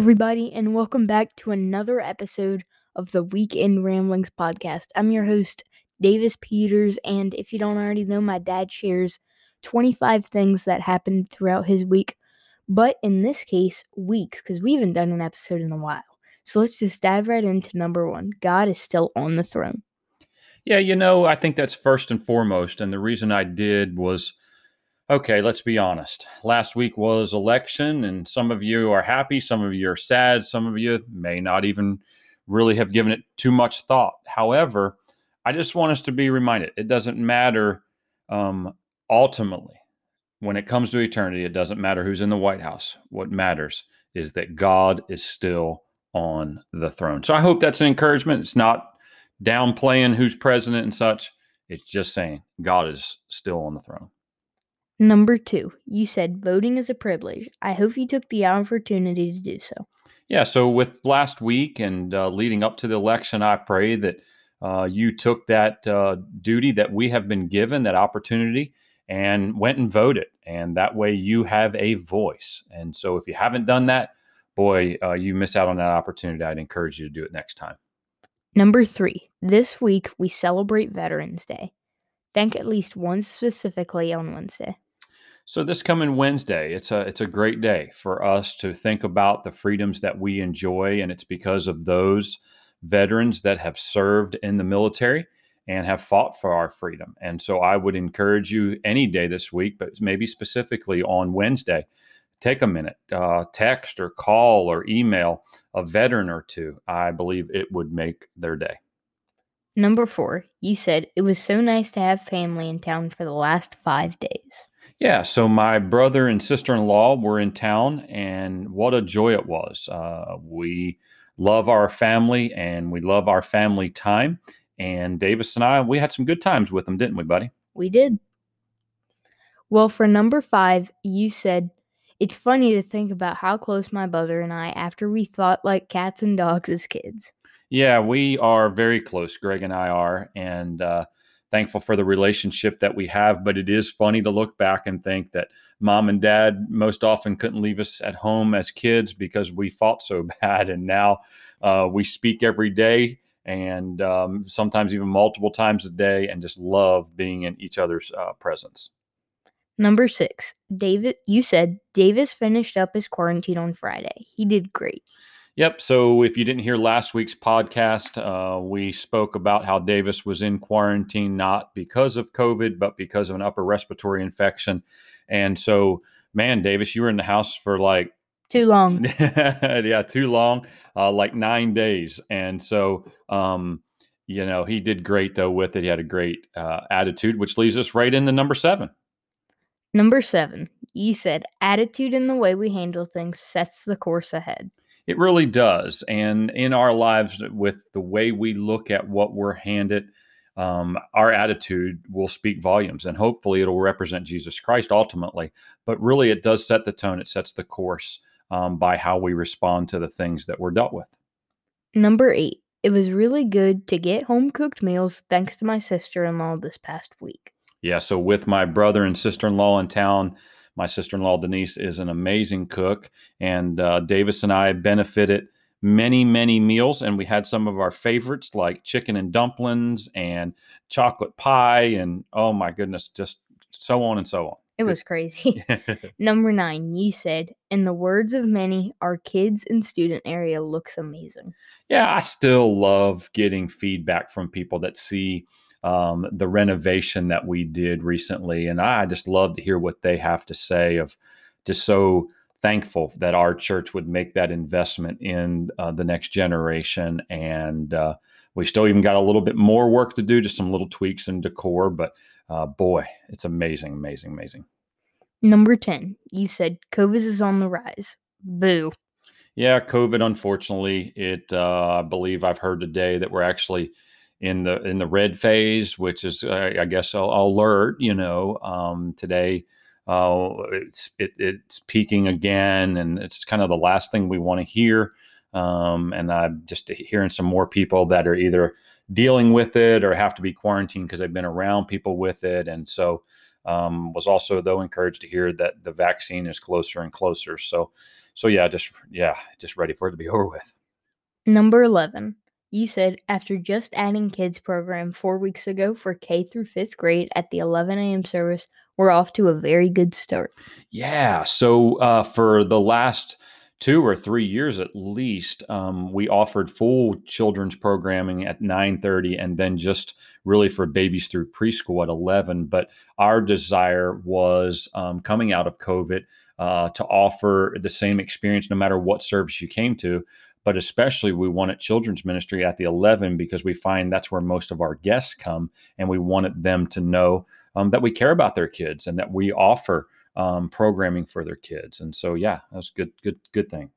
everybody, and welcome back to another episode of the Weekend Ramblings podcast. I'm your host, Davis Peters, and if you don't already know, my dad shares 25 things that happened throughout his week, but in this case, weeks, because we haven't done an episode in a while. So let's just dive right into number one God is still on the throne. Yeah, you know, I think that's first and foremost. And the reason I did was okay, let's be honest. Last week was election, and some of you are happy, some of you are sad, some of you may not even really have given it too much thought. However, I just want us to be reminded it doesn't matter um, ultimately when it comes to eternity, it doesn't matter who's in the White House. What matters is that God is still on the throne. So I hope that's an encouragement. It's not downplaying who's president and such. It's just saying God is still on the throne. Number two, you said voting is a privilege. I hope you took the opportunity to do so. Yeah, so with last week and uh, leading up to the election, I pray that uh, you took that uh, duty that we have been given, that opportunity, and went and voted. And that way you have a voice. And so if you haven't done that, boy, uh, you miss out on that opportunity. I'd encourage you to do it next time. Number three, this week we celebrate Veterans Day. Thank at least one specifically on Wednesday. So this coming Wednesday, it's a it's a great day for us to think about the freedoms that we enjoy, and it's because of those veterans that have served in the military and have fought for our freedom. And so I would encourage you any day this week, but maybe specifically on Wednesday, take a minute, uh, text or call or email a veteran or two. I believe it would make their day. Number four, you said it was so nice to have family in town for the last five days. Yeah, so my brother and sister in law were in town, and what a joy it was. Uh, we love our family and we love our family time. And Davis and I, we had some good times with them, didn't we, buddy? We did. Well, for number five, you said it's funny to think about how close my brother and I, after we thought like cats and dogs as kids. Yeah, we are very close. Greg and I are. And, uh, thankful for the relationship that we have. But it is funny to look back and think that mom and dad most often couldn't leave us at home as kids because we fought so bad. And now uh, we speak every day and um, sometimes even multiple times a day and just love being in each other's uh, presence. Number six, David, you said Davis finished up his quarantine on Friday. He did great. Yep. So if you didn't hear last week's podcast, uh, we spoke about how Davis was in quarantine not because of COVID, but because of an upper respiratory infection. And so, man, Davis, you were in the house for like too long. yeah, too long, uh, like nine days. And so, um, you know, he did great though with it. He had a great uh, attitude, which leads us right into number seven. Number seven, you said attitude and the way we handle things sets the course ahead. It really does. And in our lives, with the way we look at what we're handed, um, our attitude will speak volumes and hopefully it'll represent Jesus Christ ultimately. But really, it does set the tone, it sets the course um, by how we respond to the things that we're dealt with. Number eight, it was really good to get home cooked meals thanks to my sister in law this past week. Yeah, so with my brother and sister in law in town, my sister in law, Denise, is an amazing cook. And uh, Davis and I benefited many, many meals. And we had some of our favorites like chicken and dumplings and chocolate pie. And oh my goodness, just so on and so on. It was crazy. Number nine, you said, in the words of many, our kids and student area looks amazing. Yeah, I still love getting feedback from people that see um, the renovation that we did recently. And I just love to hear what they have to say of just so thankful that our church would make that investment in uh, the next generation. And uh, we still even got a little bit more work to do, just some little tweaks and decor. But uh, boy, it's amazing, amazing, amazing. Number 10, you said COVID is on the rise. Boo. Yeah, COVID, unfortunately, it, uh, I believe I've heard today that we're actually in the in the red phase, which is uh, I guess I'll, alert. You know, um, today uh, it's it, it's peaking again, and it's kind of the last thing we want to hear. Um, and I'm just hearing some more people that are either dealing with it or have to be quarantined because they've been around people with it, and so. Um, was also though encouraged to hear that the vaccine is closer and closer. So so yeah, just yeah, just ready for it to be over with. Number 11. You said after just adding kids program four weeks ago for K through fifth grade at the 11 a.m. service, we're off to a very good start. Yeah. So uh, for the last two or three years at least, um, we offered full children's programming at 9:30, and then just really for babies through preschool at 11. But our desire was um, coming out of COVID uh, to offer the same experience no matter what service you came to. But especially, we wanted children's ministry at the 11 because we find that's where most of our guests come, and we wanted them to know um, that we care about their kids and that we offer um, programming for their kids. And so, yeah, that's good, good, good thing.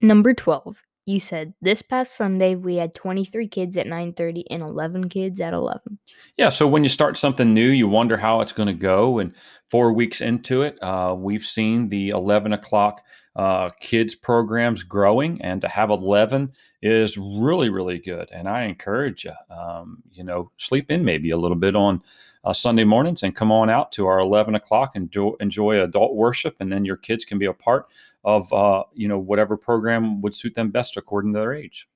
Number 12. You said this past Sunday we had 23 kids at 9:30 and 11 kids at 11. Yeah. So when you start something new, you wonder how it's going to go. And four weeks into it, uh, we've seen the 11 o'clock uh, kids programs growing, and to have 11 is really, really good. And I encourage you, um, you know, sleep in maybe a little bit on uh, Sunday mornings and come on out to our 11 o'clock and enjoy, enjoy adult worship. And then your kids can be a part of, uh, you know, whatever program would suit them best according to their age.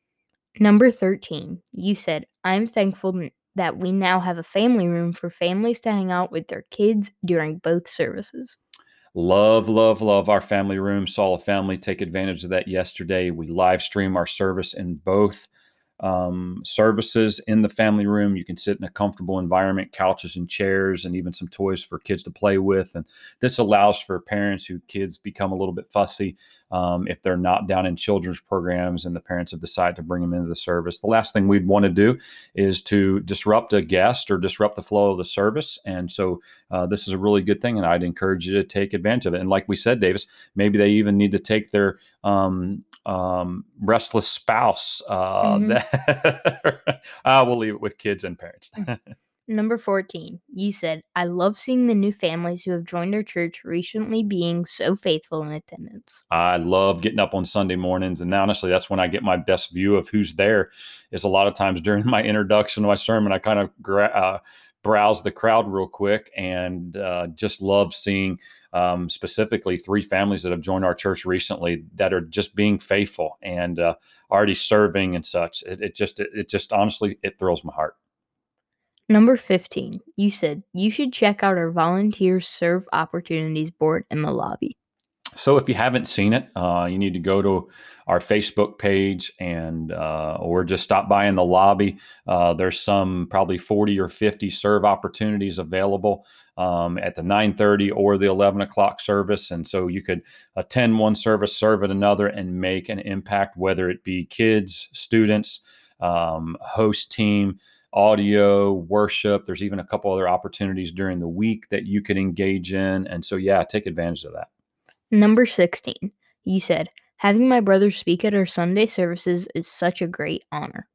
Number 13. You said, I'm thankful that we now have a family room for families to hang out with their kids during both services. Love, love, love our family room. Saw a family take advantage of that yesterday. We live stream our service in both um, services in the family room. You can sit in a comfortable environment, couches and chairs, and even some toys for kids to play with. And this allows for parents who kids become a little bit fussy um, if they're not down in children's programs and the parents have decided to bring them into the service. The last thing we'd want to do is to disrupt a guest or disrupt the flow of the service. And so uh, this is a really good thing, and I'd encourage you to take advantage of it. And like we said, Davis, maybe they even need to take their um, um, restless spouse. Uh, mm-hmm. that uh, we'll leave it with kids and parents. Mm. Number 14, you said, I love seeing the new families who have joined our church recently being so faithful in attendance. I love getting up on Sunday mornings. And honestly, that's when I get my best view of who's there. Is a lot of times during my introduction to my sermon, I kind of gra- uh, browse the crowd real quick and uh, just love seeing um, specifically three families that have joined our church recently that are just being faithful and uh, already serving and such. It, it just, it, it just honestly, it thrills my heart. Number 15, you said you should check out our volunteer serve opportunities board in the lobby. So if you haven't seen it, uh, you need to go to our Facebook page and uh, or just stop by in the lobby. Uh, there's some probably 40 or 50 serve opportunities available um, at the 9:30 or the 11 o'clock service, and so you could attend one service, serve at another, and make an impact, whether it be kids, students, um, host team audio, worship. There's even a couple other opportunities during the week that you could engage in. And so, yeah, take advantage of that. Number 16, you said, having my brother speak at our Sunday services is such a great honor.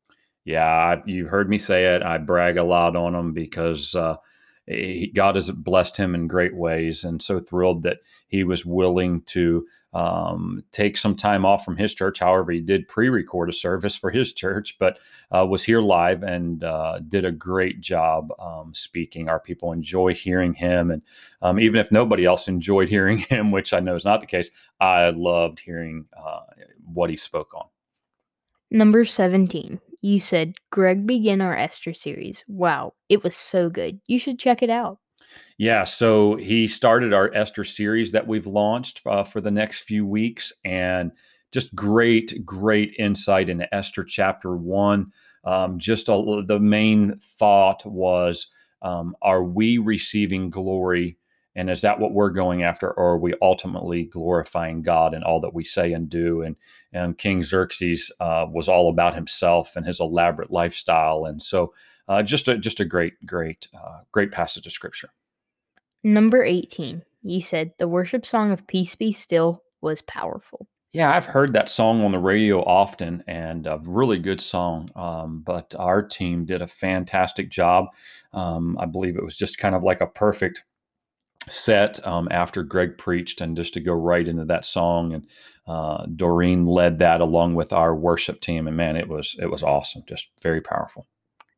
Yeah, you've heard me say it. I brag a lot on him because uh, he, God has blessed him in great ways, and so thrilled that he was willing to um, take some time off from his church. However, he did pre-record a service for his church, but uh, was here live and uh, did a great job um, speaking. Our people enjoy hearing him, and um, even if nobody else enjoyed hearing him, which I know is not the case, I loved hearing uh, what he spoke on. Number seventeen. You said Greg began our Esther series. Wow, it was so good. You should check it out. Yeah, so he started our Esther series that we've launched uh, for the next few weeks, and just great, great insight into Esther chapter one. Um, just a, the main thought was, um, are we receiving glory? And is that what we're going after, or are we ultimately glorifying God in all that we say and do? And and King Xerxes uh, was all about himself and his elaborate lifestyle, and so uh, just a just a great, great, uh, great passage of scripture. Number 18. You said the worship song of Peace Be Still was powerful. Yeah, I've heard that song on the radio often and a really good song. Um, but our team did a fantastic job. Um, I believe it was just kind of like a perfect set um, after Greg preached and just to go right into that song. And uh, Doreen led that along with our worship team. And man, it was, it was awesome. Just very powerful.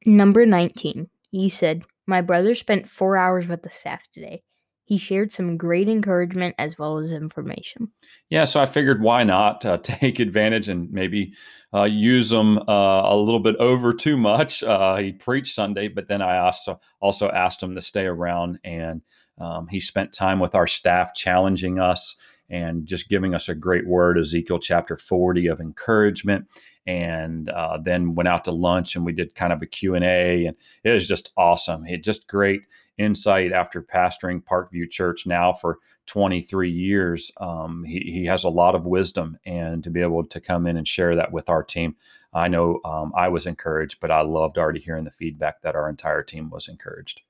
Number 19. You said my brother spent four hours with the staff today. He shared some great encouragement as well as information. Yeah, so I figured why not uh, take advantage and maybe uh, use them uh, a little bit over too much. Uh, he preached Sunday, but then I also also asked him to stay around, and um, he spent time with our staff, challenging us and just giving us a great word, Ezekiel chapter 40 of encouragement. And uh, then went out to lunch and we did kind of a Q&A and it was just awesome. It just great insight after pastoring Parkview Church now for 23 years. Um, he, he has a lot of wisdom and to be able to come in and share that with our team. I know um, I was encouraged, but I loved already hearing the feedback that our entire team was encouraged.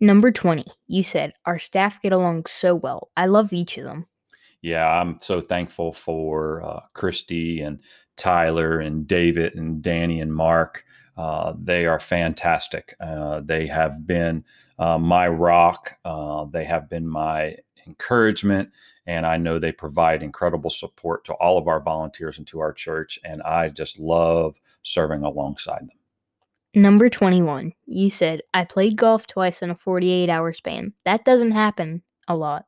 Number 20, you said, Our staff get along so well. I love each of them. Yeah, I'm so thankful for uh, Christy and Tyler and David and Danny and Mark. Uh, they are fantastic. Uh, they have been uh, my rock. Uh, they have been my encouragement. And I know they provide incredible support to all of our volunteers and to our church. And I just love serving alongside them. Number 21, you said, I played golf twice in a 48 hour span. That doesn't happen a lot.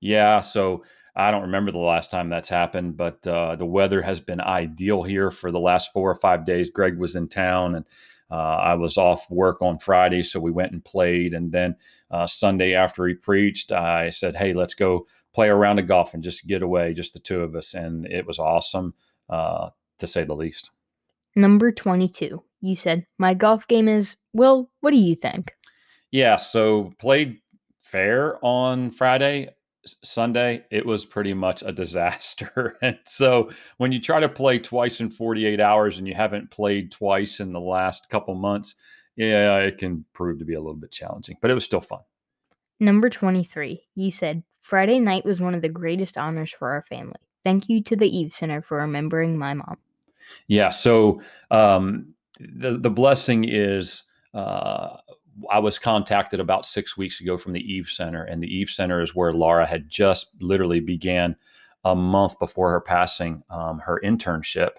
Yeah. So I don't remember the last time that's happened, but uh, the weather has been ideal here for the last four or five days. Greg was in town and uh, I was off work on Friday, so we went and played. And then uh, Sunday after he preached, I said, Hey, let's go play a round of golf and just get away, just the two of us. And it was awesome, uh, to say the least. Number 22 you said my golf game is well what do you think? Yeah so played fair on friday sunday it was pretty much a disaster and so when you try to play twice in 48 hours and you haven't played twice in the last couple months yeah it can prove to be a little bit challenging but it was still fun. Number 23 you said friday night was one of the greatest honors for our family. Thank you to the eve center for remembering my mom. Yeah so um, the the blessing is uh, I was contacted about six weeks ago from the Eve Center, and the Eve Center is where Laura had just literally began a month before her passing um, her internship.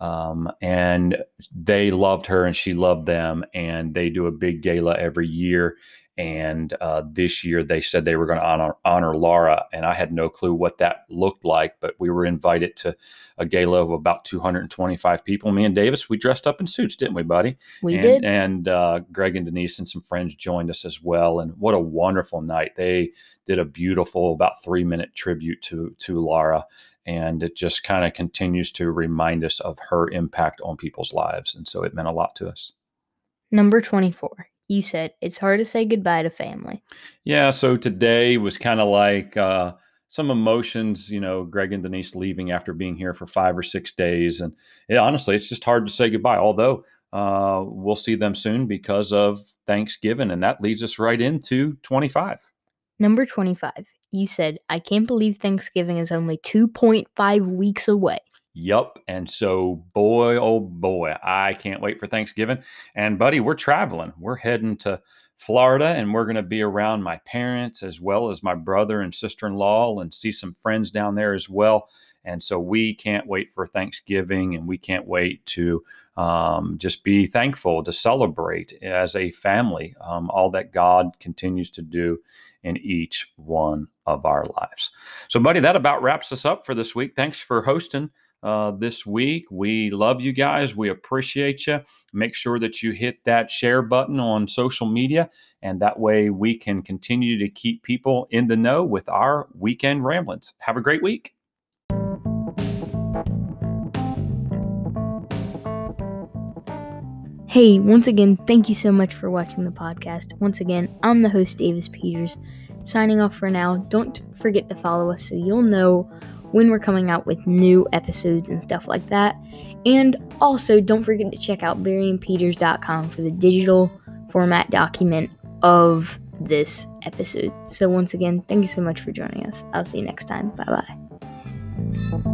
Um, and they loved her and she loved them, and they do a big gala every year. And uh, this year they said they were going to honor, honor Laura, and I had no clue what that looked like. But we were invited to a gala of about 225 people. Me and Davis, we dressed up in suits, didn't we, buddy? We and, did. And uh, Greg and Denise and some friends joined us as well. And what a wonderful night! They did a beautiful, about three minute tribute to to Laura, and it just kind of continues to remind us of her impact on people's lives. And so it meant a lot to us. Number 24 you said it's hard to say goodbye to family. Yeah, so today was kind of like uh, some emotions, you know, Greg and Denise leaving after being here for five or six days. And yeah, honestly, it's just hard to say goodbye, although uh, we'll see them soon because of Thanksgiving. And that leads us right into 25. Number 25, you said, I can't believe Thanksgiving is only 2.5 weeks away. Yup. And so, boy, oh boy, I can't wait for Thanksgiving. And, buddy, we're traveling. We're heading to Florida and we're going to be around my parents as well as my brother and sister in law and see some friends down there as well. And so, we can't wait for Thanksgiving and we can't wait to um, just be thankful to celebrate as a family um, all that God continues to do in each one of our lives. So, buddy, that about wraps us up for this week. Thanks for hosting uh, this week. We love you guys. We appreciate you. Make sure that you hit that share button on social media, and that way we can continue to keep people in the know with our weekend ramblings. Have a great week. Hey, once again, thank you so much for watching the podcast. Once again, I'm the host, Davis Peters. Signing off for now. Don't forget to follow us so you'll know when we're coming out with new episodes and stuff like that. And also, don't forget to check out barryandpeters.com for the digital format document of this episode. So, once again, thank you so much for joining us. I'll see you next time. Bye bye.